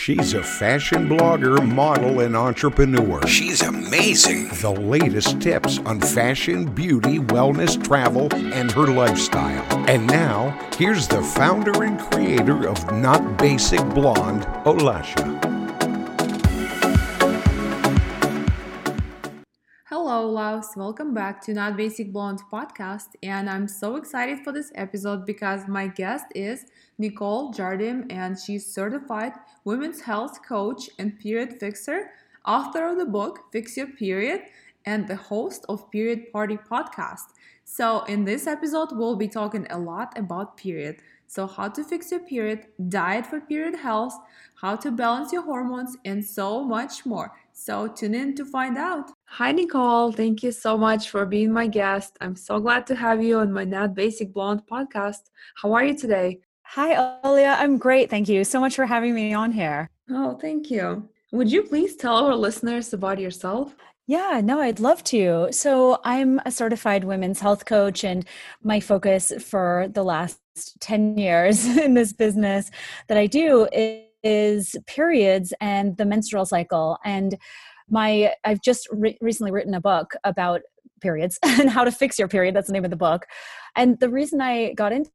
She's a fashion blogger, model, and entrepreneur. She's amazing. The latest tips on fashion, beauty, wellness, travel, and her lifestyle. And now, here's the founder and creator of Not Basic Blonde, Olasha. Hello, loves. Welcome back to Not Basic Blonde podcast. And I'm so excited for this episode because my guest is Nicole Jardim, and she's certified women's health coach and period fixer, author of the book Fix Your Period, and the host of Period Party podcast. So, in this episode, we'll be talking a lot about period. So, how to fix your period, diet for period health, how to balance your hormones, and so much more. So, tune in to find out. Hi, Nicole. Thank you so much for being my guest. I'm so glad to have you on my Not Basic Blonde podcast. How are you today? Hi, Olia. I'm great. Thank you so much for having me on here. Oh, thank you. Would you please tell our listeners about yourself? Yeah, no, I'd love to. So, I'm a certified women's health coach, and my focus for the last 10 years in this business that I do is periods and the menstrual cycle. And my I've just re- recently written a book about periods and how to fix your period. That's the name of the book. And the reason I got into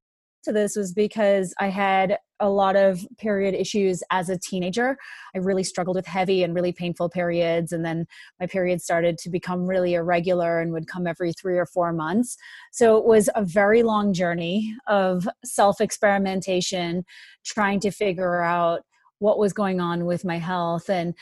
to this was because I had a lot of period issues as a teenager. I really struggled with heavy and really painful periods. And then my periods started to become really irregular and would come every three or four months. So it was a very long journey of self experimentation, trying to figure out what was going on with my health. And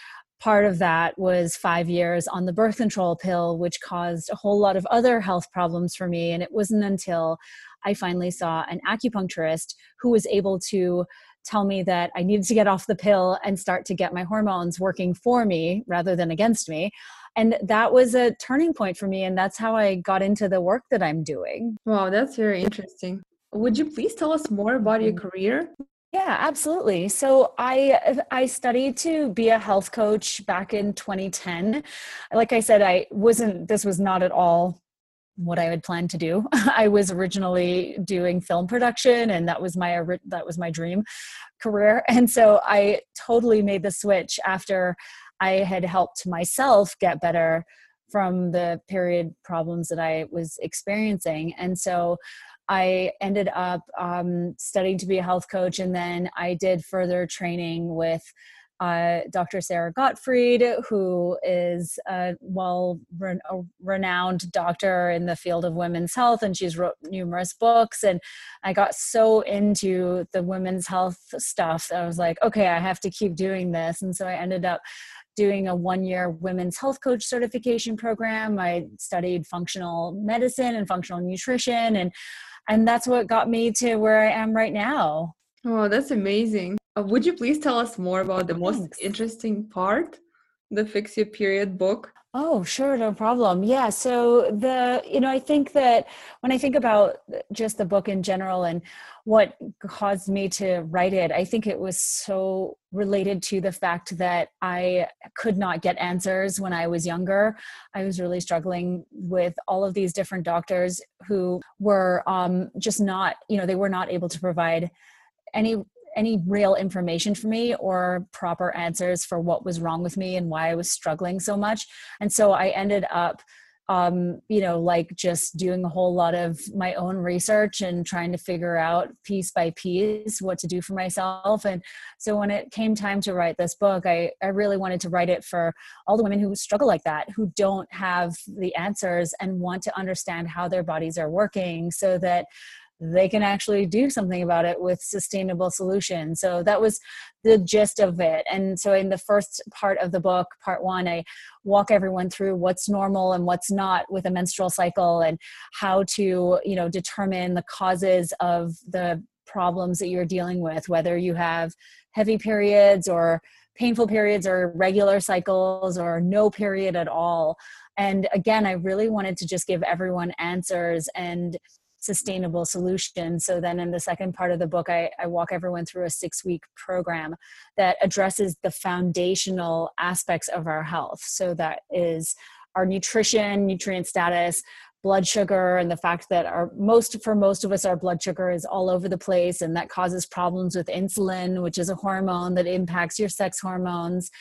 part of that was five years on the birth control pill, which caused a whole lot of other health problems for me. And it wasn't until I finally saw an acupuncturist who was able to tell me that I needed to get off the pill and start to get my hormones working for me rather than against me. And that was a turning point for me. And that's how I got into the work that I'm doing. Wow, that's very interesting. Would you please tell us more about your career? Yeah, absolutely. So I I studied to be a health coach back in 2010. Like I said, I wasn't this was not at all what I had planned to do. I was originally doing film production and that was my that was my dream career. And so I totally made the switch after I had helped myself get better from the period problems that I was experiencing. And so I ended up um, studying to be a health coach, and then I did further training with uh, Dr. Sara Gottfried, who is a well a renowned doctor in the field of women's health, and she's wrote numerous books. And I got so into the women's health stuff I was like, okay, I have to keep doing this. And so I ended up doing a one year women's health coach certification program. I studied functional medicine and functional nutrition and and that's what got me to where I am right now. Oh, that's amazing. Uh, would you please tell us more about the most interesting part, the Fix Your Period book? Oh, sure, no problem. Yeah, so the you know, I think that when I think about just the book in general and what caused me to write it, I think it was so related to the fact that I could not get answers when I was younger. I was really struggling with all of these different doctors who were um, just not, you know, they were not able to provide any any real information for me or proper answers for what was wrong with me and why I was struggling so much. And so I ended up um, you know, like just doing a whole lot of my own research and trying to figure out piece by piece what to do for myself. And so when it came time to write this book, I, I really wanted to write it for all the women who struggle like that, who don't have the answers and want to understand how their bodies are working so that they can actually do something about it with sustainable solutions. So that was the gist of it. And so in the first part of the book, part one, I walk everyone through what's normal and what's not with a menstrual cycle and how to, you know, determine the causes of the problems that you're dealing with, whether you have heavy periods or painful periods or regular cycles or no period at all. And again, I really wanted to just give everyone answers and sustainable solution. So then in the second part of the book, I, I walk everyone through a six week program that addresses the foundational aspects of our health. So that is our nutrition, nutrient status, blood sugar and the fact that our most for most of us our blood sugar is all over the place and that causes problems with insulin which is a hormone that impacts your sex hormones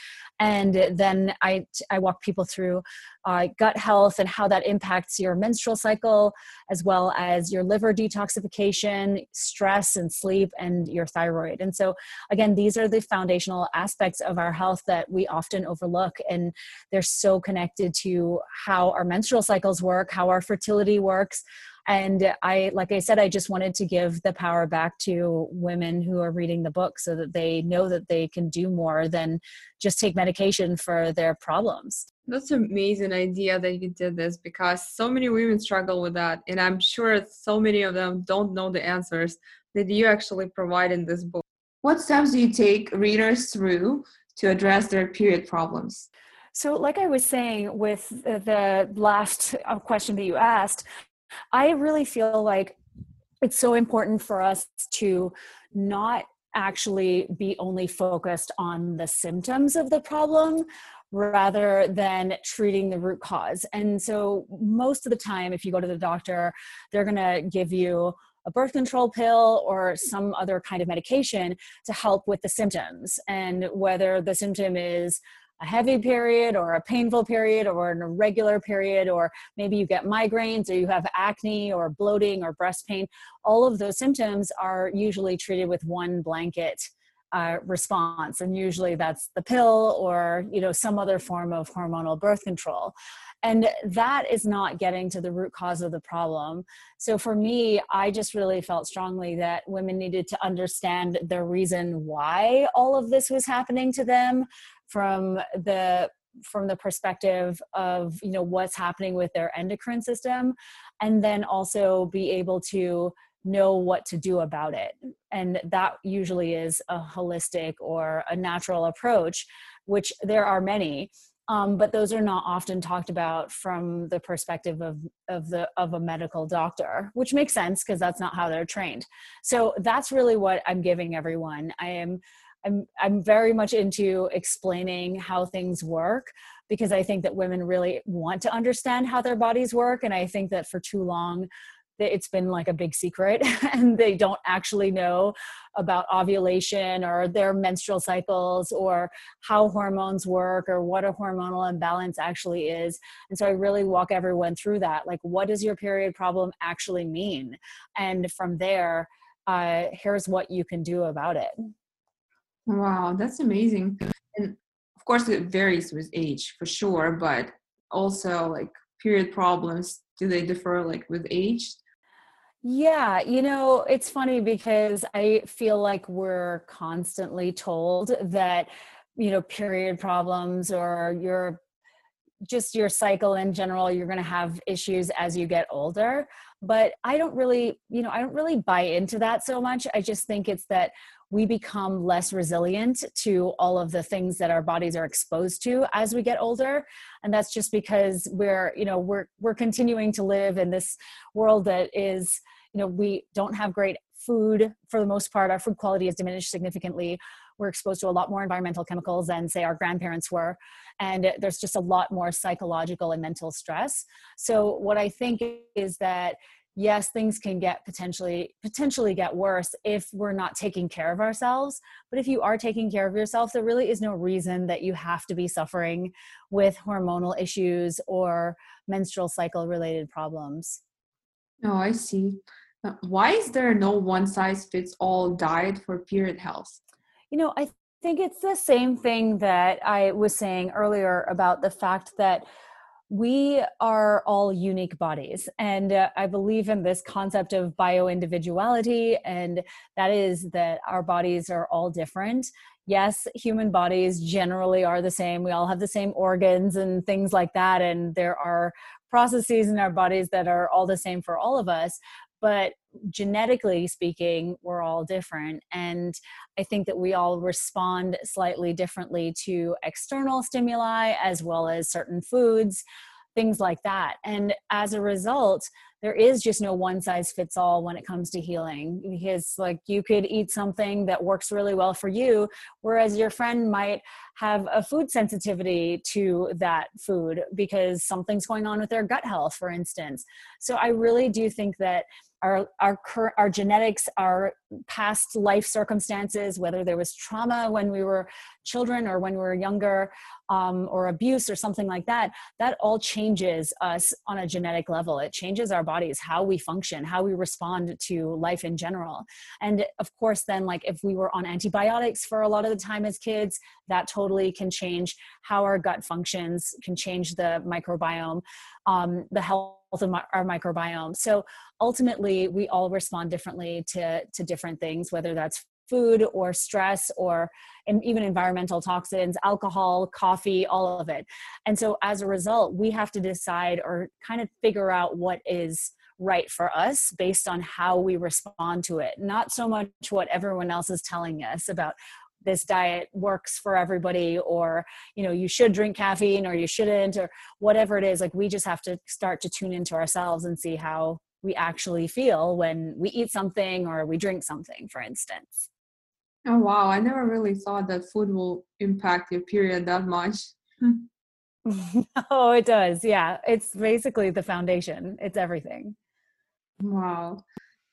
and then I, I walk people through uh, gut health and how that impacts your menstrual cycle, as well as your liver detoxification, stress and sleep, and your thyroid. And so, again, these are the foundational aspects of our health that we often overlook, and they're so connected to how our menstrual cycles work, how our fertility works, and i like i said i just wanted to give the power back to women who are reading the book so that they know that they can do more than just take medication for their problems. That's an amazing idea that you did this because so many women struggle with that. And i'm sure so many of them don't know the answers that you actually provide in this book. What steps do you take readers through to address their period problems? So, like I was saying with the last uh, question that you asked, I really feel like it's so important for us to not actually be only focused on the symptoms of the problem rather than treating the root cause. And so, most of the time, if you go to the doctor, they're going to give you a birth control pill or some other kind of medication to help with the symptoms. And whether the symptom is a heavy period or a painful period or an irregular period, or maybe you get migraines or you have acne or bloating or breast pain, all of those symptoms are usually treated with one blanket uh, response. And usually that's the pill or, you know, some other form of hormonal birth control. And that is not getting to the root cause of the problem. So for me, I just really felt strongly that women needed to understand the reason why all of this was happening to them from the from the perspective of you know what's happening with their endocrine system and then also be able to know what to do about it. And that usually is a holistic or a natural approach which there are many um, but those are not often talked about from the perspective of of the of a medical doctor which makes sense because that's not how they're trained. So that's really what i'm giving everyone. I am I'm I'm very much into explaining how things work because I think that women really want to understand how their bodies work. And I think that for too long it's been like a big secret and they don't actually know about ovulation or their menstrual cycles or how hormones work or what a hormonal imbalance actually is. And so i really walk everyone through that. Like what does your period problem actually mean? And from there uh, here's what you can do about it Wow, that's amazing. And of course, it varies with age for sure, but also like period problems, do they differ like with age? Yeah, you know, it's funny because I feel like we're constantly told that, you know, period problems or your just your cycle in general, you're going to have issues as you get older. But I don't really, you know, I don't really buy into that so much. I just think it's that we become less resilient to all of the things that our bodies are exposed to as we get older. And that's just because we're you know we're we're continuing to live in this world that is you know we don't have great food for the most part. Our food quality has diminished significantly we're exposed to a lot more environmental chemicals than say our grandparents were and there's just a lot more psychological and mental stress. So what i think is that yes things can get potentially potentially get worse if we're not taking care of ourselves but if you are taking care of yourself there really is no reason that you have to be suffering with hormonal issues or menstrual cycle related problems. Oh i see. Why is there no one size fits all diet for period health you know i think it's the same thing that i was saying earlier about the fact that we are all unique bodies. And uh, i believe in this concept of bioindividuality and that is that our bodies are all different. Yes human bodies generally are the same. We all have the same organs and things like that and there are processes in our bodies that are all the same for all of us but genetically speaking, we're all different. And I think that we all respond slightly differently to external stimuli as well as certain foods, things like that. And as a result, there is just no one size fits all when it comes to healing because like you could eat something that works really well for you whereas your friend might have a food sensitivity to that food because something's going on with their gut health for instance so i really do think that our our our genetics our past life circumstances whether there was trauma when we were children or when we were younger um, or abuse or something like that that all changes us on a genetic level. It changes our bodies how we function how we respond to life in general. And of course then like if we were on antibiotics for a lot of the time as kids that totally can change how our gut functions can change the microbiome um, the health of our microbiome. So ultimately, we all respond differently to, to different things, whether that's food or stress or even environmental toxins, alcohol, coffee, all of it. And so as a result, we have to decide or kind of figure out what is right for us based on how we respond to it, not so much what everyone else is telling us about this diet works for everybody or you know you should drink caffeine or you shouldn't or whatever it is like we just have to start to tune into ourselves and see how we actually feel when we eat something or we drink something for instance. Oh wow. I never really thought that food will impact your period that much. Hmm. Oh it does. Yeah. It's basically the foundation. It's everything. Wow.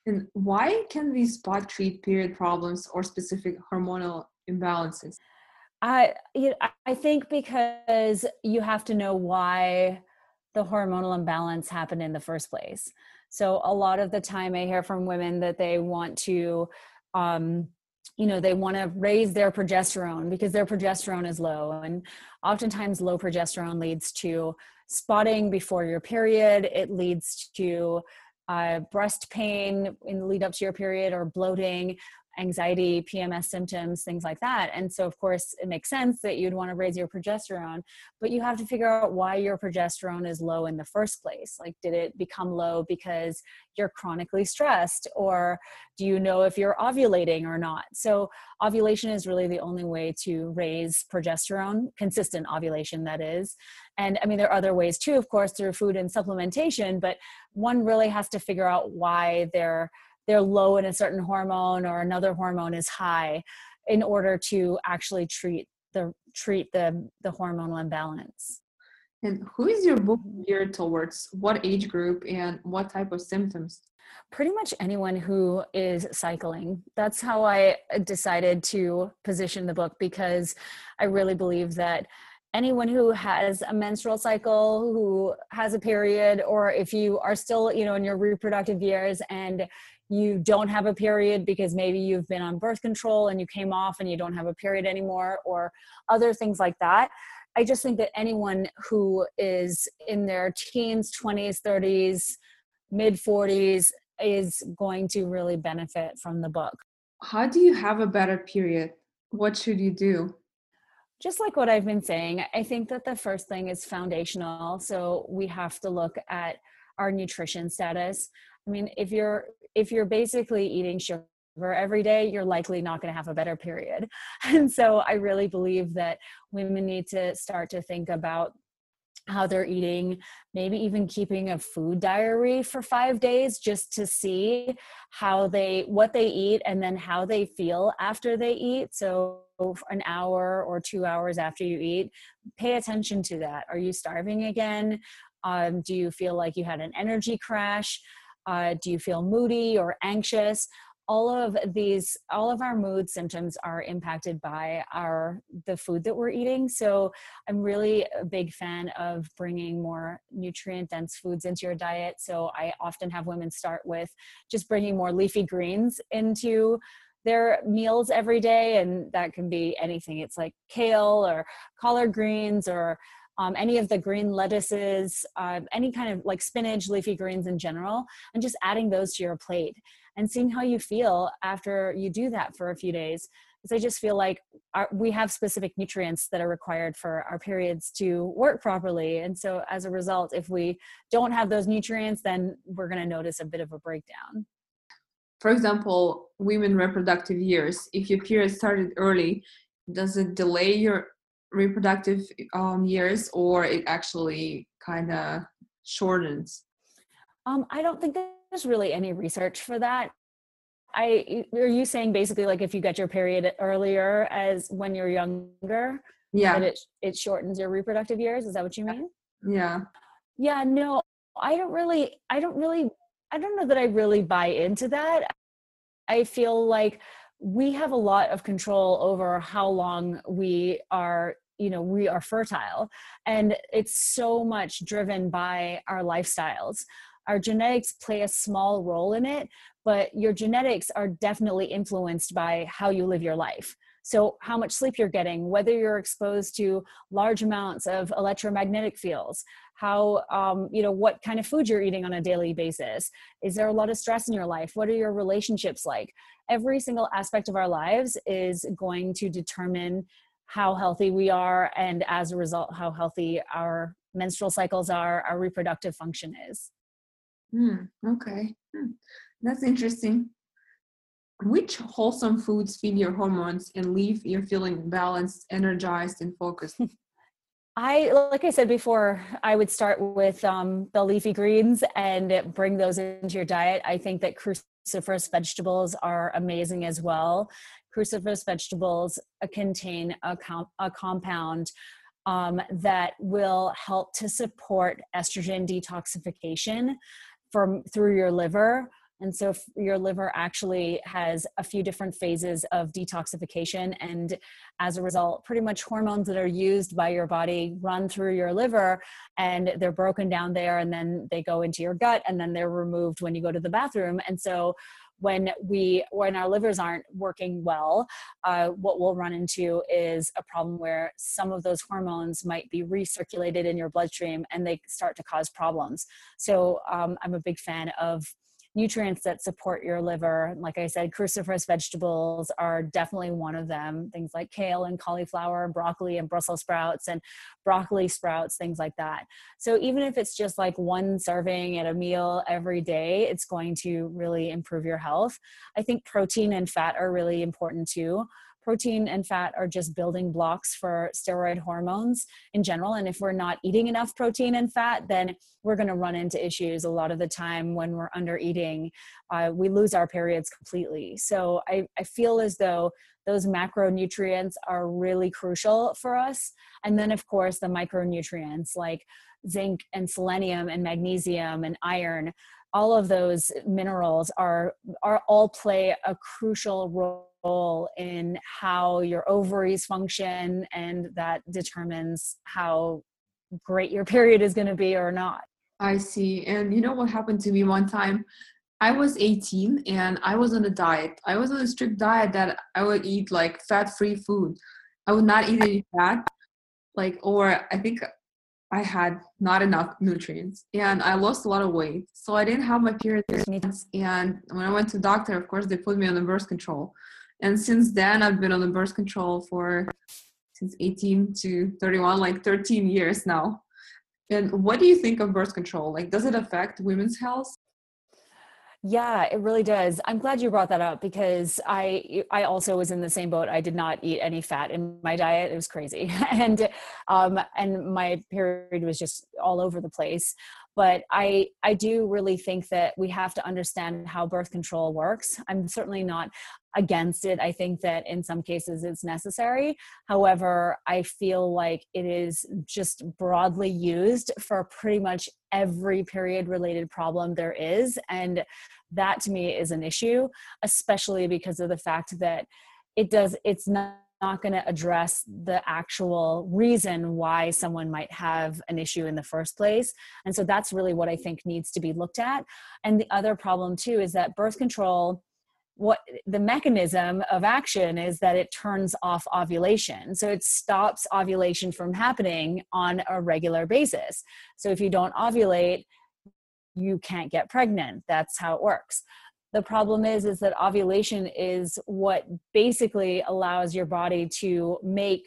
And why can we spot treat period problems or specific hormonal imbalances? I you know, I think because you have to know why the hormonal imbalance happened in the first place. So a lot of the time I hear from women that they want to um you know they want to raise their progesterone because their progesterone is low and oftentimes low progesterone leads to spotting before your period it leads to uh, breast pain in the lead up to your period or bloating anxiety, PMS symptoms, things like that. And so, of course, it makes sense that you'd want to raise your progesterone, but you have to figure out why your progesterone is low in the first place. Like, did it become low because you're chronically stressed, or do you know if you're ovulating or not? So, ovulation is really the only way to raise progesterone, consistent ovulation, that is. And I mean, there are other ways too, of course, through food and supplementation, but one really has to figure out why they're they're low in a certain hormone or another hormone is high in order to actually treat the treat the the hormonal imbalance. And who is your book geared towards? What age group and what type of symptoms? Pretty much anyone who is cycling. That's how i decided to position the book because i really believe that anyone who has a menstrual cycle who has a period or if you are still you know in your reproductive years and you don't have a period because maybe you've been on birth control and you came off and you don't have a period anymore or other things like that i just think that anyone who is in their teens 20s 30s mid 40s is going to really benefit from the book how do you have a better period what should you do just like what I've been saying, I think that the first thing is foundational. So we have to look at our nutrition status. I mean, if you're if you're basically eating sugar every day, you're likely not going to have a better period. And so I really believe that women need to start to think about how they're eating, maybe even keeping a food diary for five days just to see how they, what they eat, and then how they feel after they eat. So, an hour or two hours after you eat, pay attention to that. Are you starving again? Um, do you feel like you had an energy crash? Uh, do you feel moody or anxious? all of these all of our mood symptoms are impacted by our the food that we're eating. So i'm really a big fan of bringing more nutrient dense foods into your diet. So i often have women start with just bringing more leafy greens into their meals every day and that can be anything. It's like kale or collard greens or um, any of the green lettuces, uh, any kind of like spinach, leafy greens in general, and just adding those to your plate and seeing how you feel after you do that for a few days. Because I just feel like our, we have specific nutrients that are required for our periods to work properly. And so as a result, if we don't have those nutrients, then we're going to notice a bit of a breakdown. For example, women reproductive years, if your period started early, does it delay your reproductive um, years or it actually kind of shortens? Um, I don't think there's really any research for that. I are you saying basically like if you get your period earlier as when you're younger, yeah, it it shortens your reproductive years? Is that what you mean? Yeah. Yeah. No, I don't really. I don't really. I don't know that I really buy into that. I feel like we have a lot of control over how long we are you know we are fertile and it's so much driven by our lifestyles. Our genetics play a small role in it but your genetics are definitely influenced by how you live your life. So how much sleep you're getting whether you're exposed to large amounts of electromagnetic fields how um, you know what kind of food you're eating on a daily basis is there a lot of stress in your life what are your relationships like? Every single aspect of our lives is going to determine how healthy we are and as a result how healthy our menstrual cycles are our reproductive function is. Mm, okay. Hmm. that's interesting. Which wholesome foods feed your hormones and leave you feeling balanced energized and focused I, like I said before, I would start with um, the leafy greens and bring those into your diet. I think that cruciferous vegetables are amazing as well. Cruciferous vegetables uh, contain a, com- a compound um, that will help to support estrogen detoxification from through your liver and so your liver actually has a few different phases of detoxification. And as a result, pretty much hormones that are used by your body run through your liver and they're broken down there and then they go into your gut and then they're removed when you go to the bathroom. And so when we when our livers aren't working well uh, what we'll run into is a problem where some of those hormones might be recirculated in your bloodstream and they start to cause problems so um, i'm a big fan of nutrients that support your liver. Like I said, cruciferous vegetables are definitely one of them. Things like kale and cauliflower, broccoli and Brussels sprouts and broccoli sprouts, things like that. So even if it's just like one serving at a meal every day, it's going to really improve your health. I think protein and fat are really important too protein and fat are just building blocks for steroid hormones in general. And if we're not eating enough protein and fat, then we're going to run into issues a lot of the time when we're under eating. Uh, we lose our periods completely. So I, I feel as though those macronutrients are really crucial for us. And then, of course, the micronutrients like zinc and selenium and magnesium and iron all of those minerals are are all play a crucial role role in how your ovaries function, and that determines how great your period is going to be or not. I see. And you know what happened to me one time? I was 18 and I was on a diet. I was on a strict diet that I would eat like fat free food. I would not eat any fat, like, or I think I had not enough nutrients and I lost a lot of weight. So I didn't have my period. And when I went to doctor, of course, they put me on the birth control. And since then, I've been on the birth control for since 18 to 31, like 13 years now. And what do you think of birth control? Like, does it affect women's health? Yeah, it really does. I'm glad you brought that up because I I also was in the same boat. I did not eat any fat in my diet. It was crazy, and um, and my period was just all over the place. But I I do really think that we have to understand how birth control works. I'm certainly not against it. I think that in some cases it's necessary. However, I feel like it is just broadly used for pretty much every period related problem there is. And that to me is an issue, especially because of the fact that it does, it's not not going to address the actual reason why someone might have an issue in the first place. And so that's really what I think needs to be looked at. And the other problem, too, is that birth control what the mechanism of action is that it turns off ovulation. So it stops ovulation from happening on a regular basis. So if you don't ovulate, you can't get pregnant. That's how it works. The problem is is that ovulation is what basically allows your body to make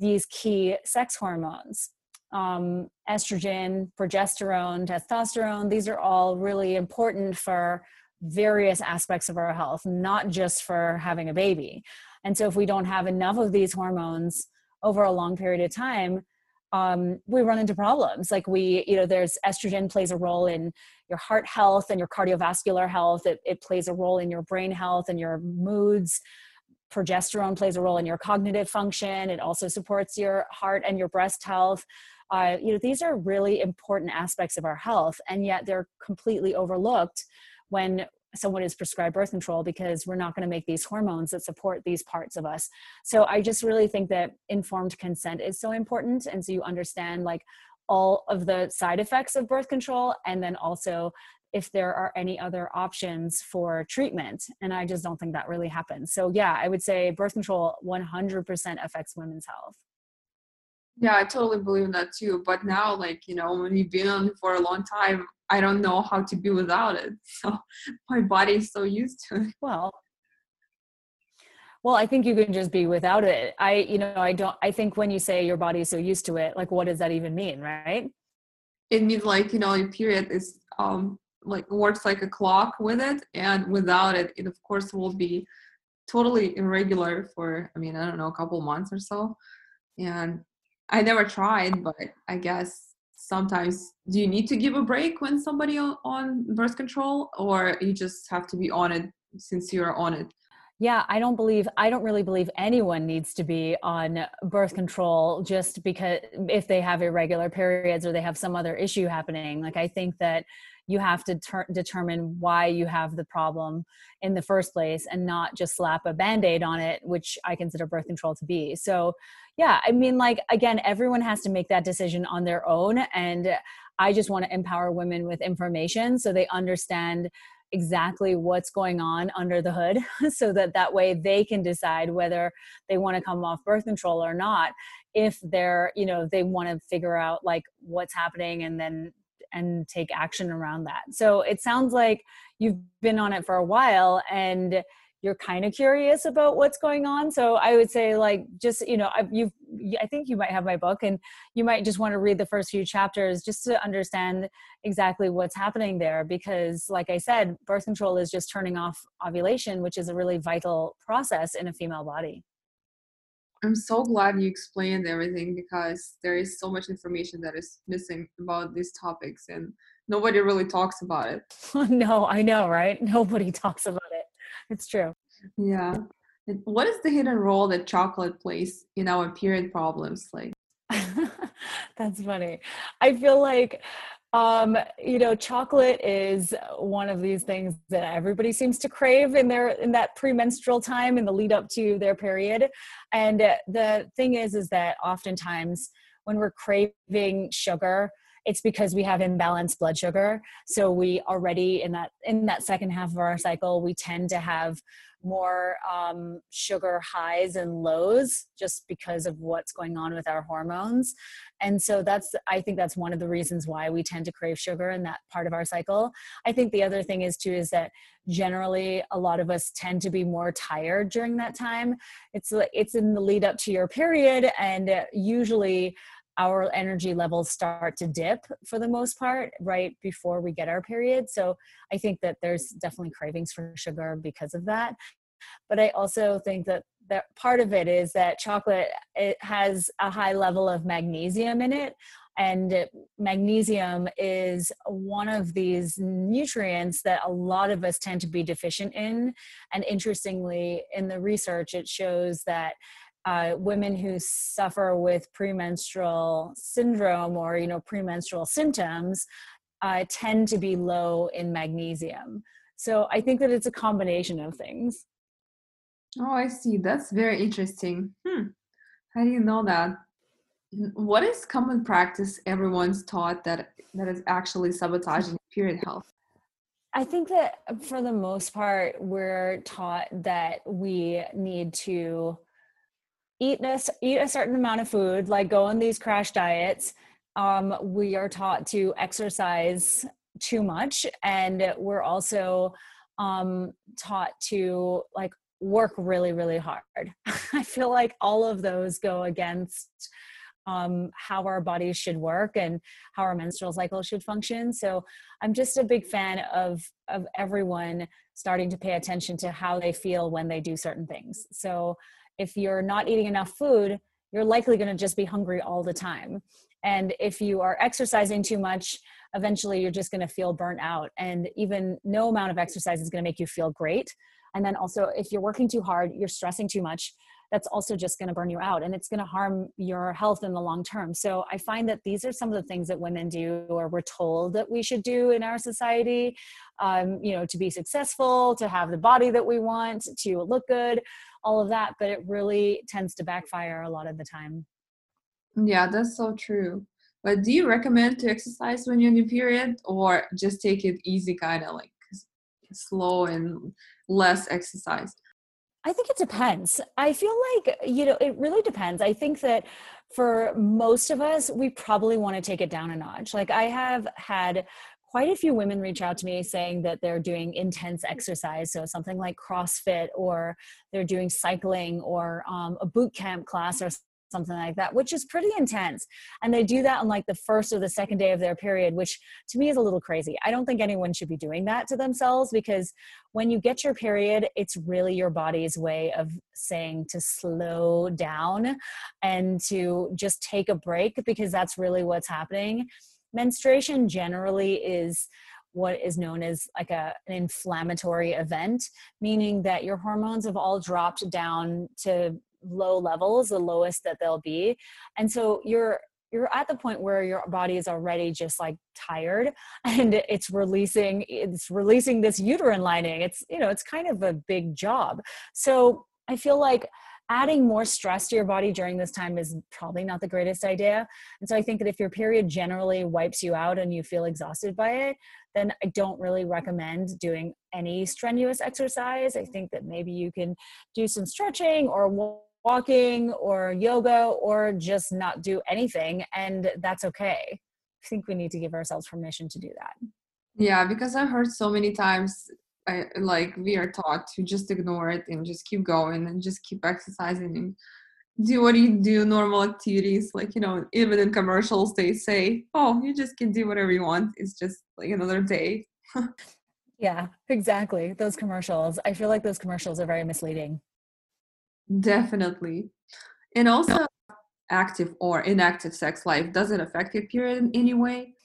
these key sex hormones. Um, estrogen, progesterone, testosterone, these are all really important for various aspects of our health, not just for having a baby. And so, if we don't have enough of these hormones over a long period of time, um, we run into problems. Like we, you know, there's estrogen plays a role in your heart health and your cardiovascular health. It, it plays a role in your brain health and your moods. Progesterone plays a role in your cognitive function. It also supports your heart and your breast health. Uh, you know, these are really important aspects of our health, and yet they're completely overlooked when someone is prescribed birth control because we're not going to make these hormones that support these parts of us. So I just really think that informed consent is so important. And so you understand like all of the side effects of birth control and then also if there are any other options for treatment. And I just don't think that really happens. So yeah, I would say birth control 100% affects women's health. Yeah, I totally believe that too. But now, like, you know, when you've been on for a long time, I don't know how to be without it. So my body is so used to it. Well, well, I think you can just be without it. I, you know, I don't, I think when you say your body is so used to it, like, what does that even mean, right? It means like, you know, your period is, um, like works like a clock with it. And without it, it of course will be totally irregular for, I mean, I don't know, a couple months or so. And I never tried, but I guess sometimes do you need to give a break when somebody on, birth control or you just have to be on it since you're on it yeah, I don't believe, I don't really believe anyone needs to be on birth control just because if they have irregular periods or they have some other issue happening. Like, I think that you have to ter- determine why you have the problem in the first place and not just slap a band aid on it, which I consider birth control to be. So, yeah, I mean, like, again, everyone has to make that decision on their own. And I just want to empower women with information so they understand exactly what's going on under the hood so that that way they can decide whether they want to come off birth control or not if they're you know they want to figure out like what's happening and then and take action around that. So it sounds like you've been on it for a while and you're kind of curious about what's going on. So i would say like just you know you i think you might have my book and you might just want to read the first few chapters just to understand exactly what's happening there because like i said birth control is just turning off ovulation which is a really vital process in a female body. I'm so glad you explained everything because there is so much information that is missing about these topics and nobody really talks about it. No i know right? Nobody talks about it it's true. Yeah. What is the hidden role that chocolate plays in our period problems? Like, that's funny. I feel like um you know chocolate is one of these things that everybody seems to crave in their in that premenstrual time in the lead up to their period and the thing is is that oftentimes when we're craving sugar it's because we have imbalanced blood sugar. So we already in that in that second half of our cycle we tend to have more um, sugar highs and lows just because of what's going on with our hormones. And so that's i think that's one of the reasons why we tend to crave sugar in that part of our cycle. I think the other thing is too is that generally a lot of us tend to be more tired during that time. It's it's in the lead up to your period and usually our energy levels start to dip for the most part right before we get our period. So I think that there's definitely cravings for sugar because of that. But I also think that that part of it is that chocolate it has a high level of magnesium in it and magnesium is one of these nutrients that a lot of us tend to be deficient in and interestingly in the research it shows that uh, women who suffer with premenstrual syndrome or you know premenstrual symptoms uh, tend to be low in magnesium. So i think that it's a combination of things. Oh i see. That's very interesting. Hmm. How do you know that? What is common practice everyone's taught that that is actually sabotaging period health? I think that for the most part, we're taught that we need to eat a, eat a certain amount of food, like go on these crash diets. Um, we are taught to exercise too much, and we're also um, taught to like work really, really hard. I feel like all of those go against um, how our bodies should work and how our menstrual cycle should function. So I'm just a big fan of of everyone starting to pay attention to how they feel when they do certain things. So if you're not eating enough food, you're likely going to just be hungry all the time. And if you are exercising too much, eventually you're just going to feel burnt out. And even no amount of exercise is going to make you feel great. And then also, if you're working too hard, you're stressing too much, that's also just going to burn you out and it's going to harm your health in the long term. So I find that these are some of the things that women do or we're told that we should do in our society, um, you know, to be successful, to have the body that we want, to look good, all of that. But it really tends to backfire a lot of the time. Yeah, that's so true. But do you recommend to exercise when you're in your period or just take it easy, kind of like slow and less exercise? I think it depends. I feel like, you know, it really depends. I think that for most of us, we probably want to take it down a notch. Like, I have had quite a few women reach out to me saying that they're doing intense exercise so something like crossfit or they're doing cycling or um, a boot camp class or something like that, which is pretty intense. And they do that on like the first or the second day of their period, which to me is a little crazy. I don't think anyone should be doing that to themselves because when you get your period, it's really your body's way of saying to slow down and to just take a break because that's really what's happening. Menstruation generally is what is known as like a, an inflammatory event, meaning that your hormones have all dropped down to low levels, the lowest that they'll be. And so you're you're at the point where your body is already just like tired and it's releasing it's releasing this uterine lining it's you know it's kind of a big job so i feel like adding more stress to your body during this time is probably not the greatest idea. And so i think that if your period generally wipes you out and you feel exhausted by it then i don't really recommend doing any strenuous exercise. I think that maybe you can do some stretching or walking or yoga or just not do anything and that's okay. I think we need to give ourselves permission to do that. Yeah because i've heard so many times I, like we are taught to just ignore it and just keep going and just keep exercising and do what you do normal activities like you know even in commercials they say oh you just can do whatever you want. It's just like another day. Yeah exactly. Those commercials i feel like those commercials are very misleading. Definitely. And also active or inactive sex life, does it affect your period in any way?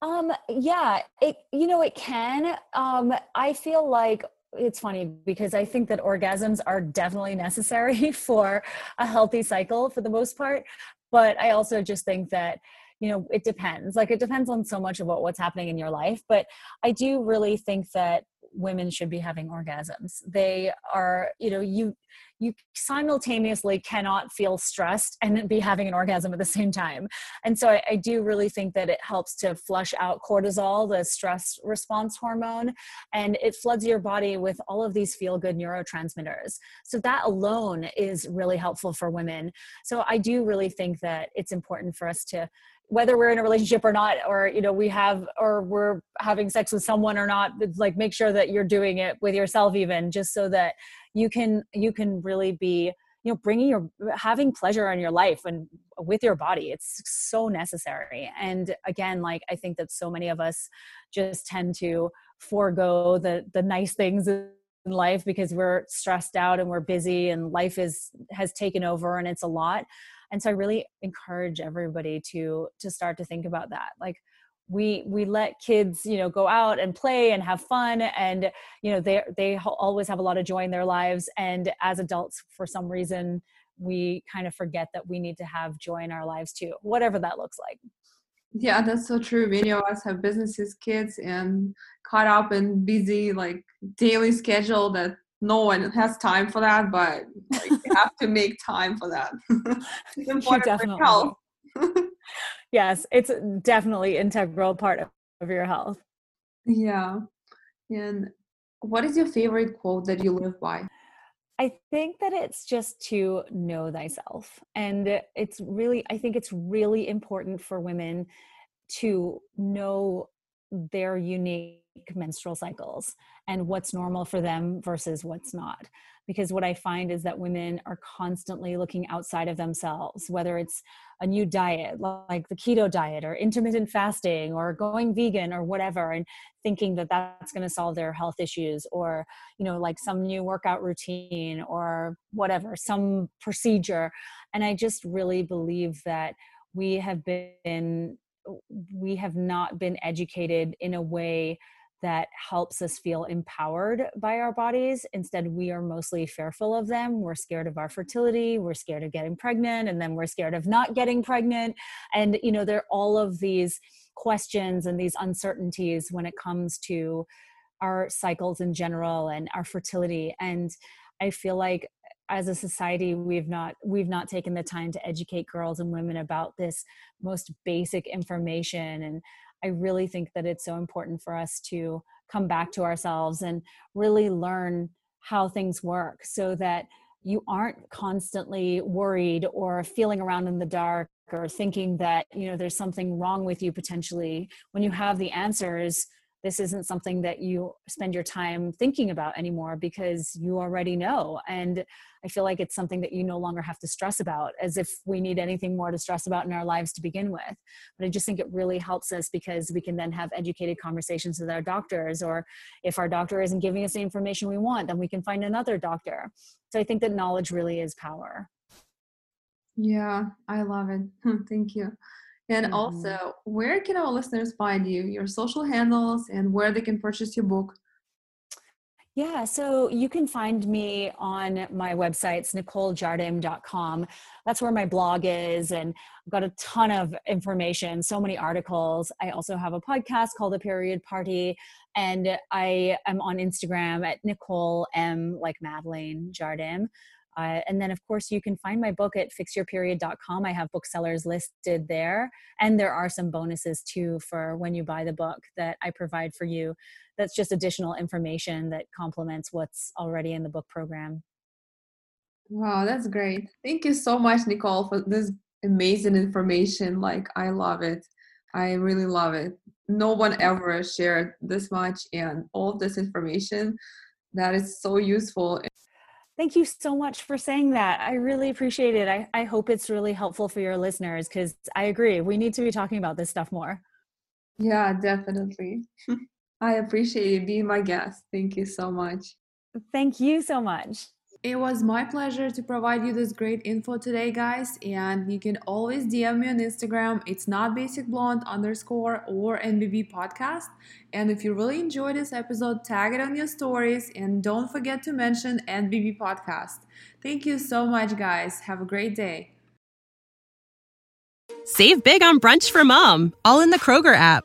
Um yeah, it you know it can. Um I feel like it's funny because I think that orgasms are definitely necessary for a healthy cycle for the most part, but I also just think that you know it depends like it depends on so much about what's happening in your life but i do really think that women should be having orgasms. They are you know you you simultaneously cannot feel stressed and be having an orgasm at the same time. And so I, I, do really think that it helps to flush out cortisol the stress response hormone and it floods your body with all of these feel good neurotransmitters. So that alone is really helpful for women. So i do really think that it's important for us to whether we're in a relationship or not or you know we have or we're having sex with someone or not like make sure that you're doing it with yourself even just so that you can you can really be you know bringing your having pleasure in your life and with your body. It's so necessary. And again like i think that so many of us just tend to forego the the nice things in life because we're stressed out and we're busy and life is has taken over and it's a lot and so i really encourage everybody to to start to think about that. Like we we let kids you know go out and play and have fun and you know they they always have a lot of joy in their lives. And as adults for some reason we kind of forget that we need to have joy in our lives too whatever that looks like. Yeah that's so true. Many of us have businesses kids and caught up in busy like daily schedule that no one has time for that but like, you have to make time for that. It's important for health. Yes it's definitely integral part of, of your health. Yeah. And what is your favorite quote that you live by? I think that it's just to know thyself. And it's really, I think it's really important for women to know their unique menstrual cycles and what's normal for them versus what's not. Because what i find is that women are constantly looking outside of themselves whether it's a new diet like the keto diet or intermittent fasting or going vegan or whatever and thinking that that's going to solve their health issues or you know like some new workout routine or whatever some procedure. And i just really believe that we have been we have not been educated in a way that helps us feel empowered by our bodies. Instead, we are mostly fearful of them. We're scared of our fertility, we're scared of getting pregnant, and then we're scared of not getting pregnant. And, you know, there are all of these questions and these uncertainties when it comes to our cycles in general and our fertility. And I feel like as a society we've not we've not taken the time to educate girls and women about this most basic information and I really think that it's so important for us to come back to ourselves and really learn how things work so that you aren't constantly worried or feeling around in the dark or thinking that you know there's something wrong with you potentially. When you have the answers this isn't something that you spend your time thinking about anymore because you already know. And i feel like it's something that you no longer have to stress about as if we need anything more to stress about in our lives to begin with. But i just think it really helps us because we can then have educated conversations with our doctors or if our doctor isn't giving us the information we want then we can find another doctor. So i think that knowledge really is power. Yeah i love it. Thank you. And mm-hmm. also, where can our listeners find you, your social handles, and where they can purchase your book? Yeah, so you can find me on my website, it's nicolejardim.com. That's where my blog is, and I've got a ton of information, so many articles. I also have a podcast called The Period Party, and I am on Instagram at Nicole M, like Madeline Jardim. Uh, and then, of course, you can find my book at fixyourperiod.com. I have booksellers listed there. And there are some bonuses too for when you buy the book that I provide for you. That's just additional information that complements what's already in the book program. Wow, that's great. Thank you so much, Nicole, for this amazing information. Like, I love it. I really love it. No one ever shared this much and all this information that is so useful Thank you so much for saying that. I really appreciate it. I, I hope it's really helpful for your listeners because I agree. We need to be talking about this stuff more. Yeah, definitely. I appreciate you being my guest. Thank you so much. Thank you so much. It was my pleasure to provide you this great info today, guys. And you can always DM me on Instagram. It's not basic blonde underscore or NBB podcast. And if you really enjoyed this episode, tag it on your stories and don't forget to mention NBB podcast. Thank you so much, guys. Have a great day. Save big on brunch for mom, all in the Kroger app.